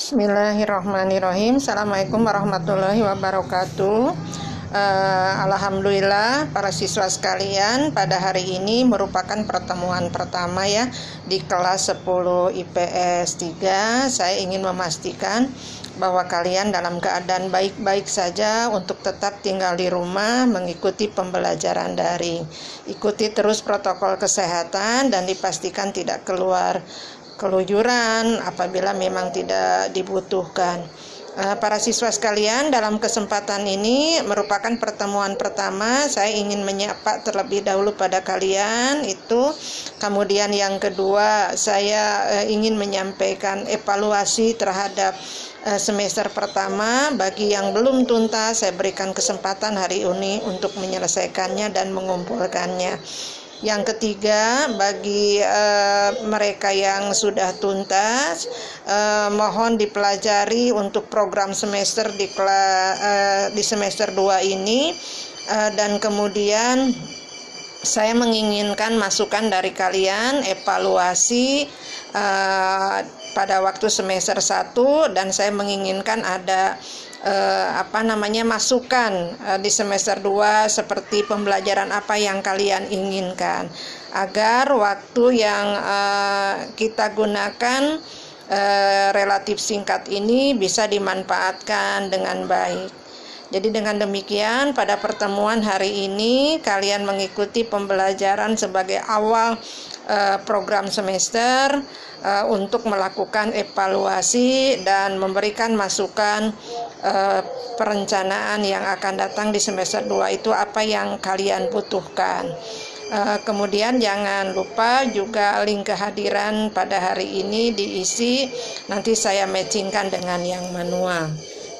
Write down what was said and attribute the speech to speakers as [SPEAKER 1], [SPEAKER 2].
[SPEAKER 1] Bismillahirrahmanirrahim. Assalamualaikum warahmatullahi wabarakatuh. Uh, Alhamdulillah para siswa sekalian pada hari ini merupakan pertemuan pertama ya di kelas 10 IPS 3. Saya ingin memastikan bahwa kalian dalam keadaan baik-baik saja untuk tetap tinggal di rumah mengikuti pembelajaran daring. Ikuti terus protokol kesehatan dan dipastikan tidak keluar keluyuran apabila memang tidak dibutuhkan. Eh, para siswa sekalian, dalam kesempatan ini merupakan pertemuan pertama. Saya ingin menyapa terlebih dahulu pada kalian itu. Kemudian yang kedua, saya eh, ingin menyampaikan evaluasi terhadap eh, semester pertama. Bagi yang belum tuntas, saya berikan kesempatan hari ini untuk menyelesaikannya dan mengumpulkannya. Yang ketiga, bagi uh, mereka yang sudah tuntas, uh, mohon dipelajari untuk program semester di, uh, di semester 2 ini uh, dan kemudian saya menginginkan masukan dari kalian evaluasi uh, pada waktu semester 1 dan saya menginginkan ada eh, apa namanya masukan eh, di semester 2 seperti pembelajaran apa yang kalian inginkan agar waktu yang eh, kita gunakan eh, relatif singkat ini bisa dimanfaatkan dengan baik. Jadi dengan demikian pada pertemuan hari ini kalian mengikuti pembelajaran sebagai awal uh, program semester uh, untuk melakukan evaluasi dan memberikan masukan uh, perencanaan yang akan datang di semester 2 itu apa yang kalian butuhkan. Uh, kemudian jangan lupa juga link kehadiran pada hari ini diisi nanti saya matchingkan dengan yang manual.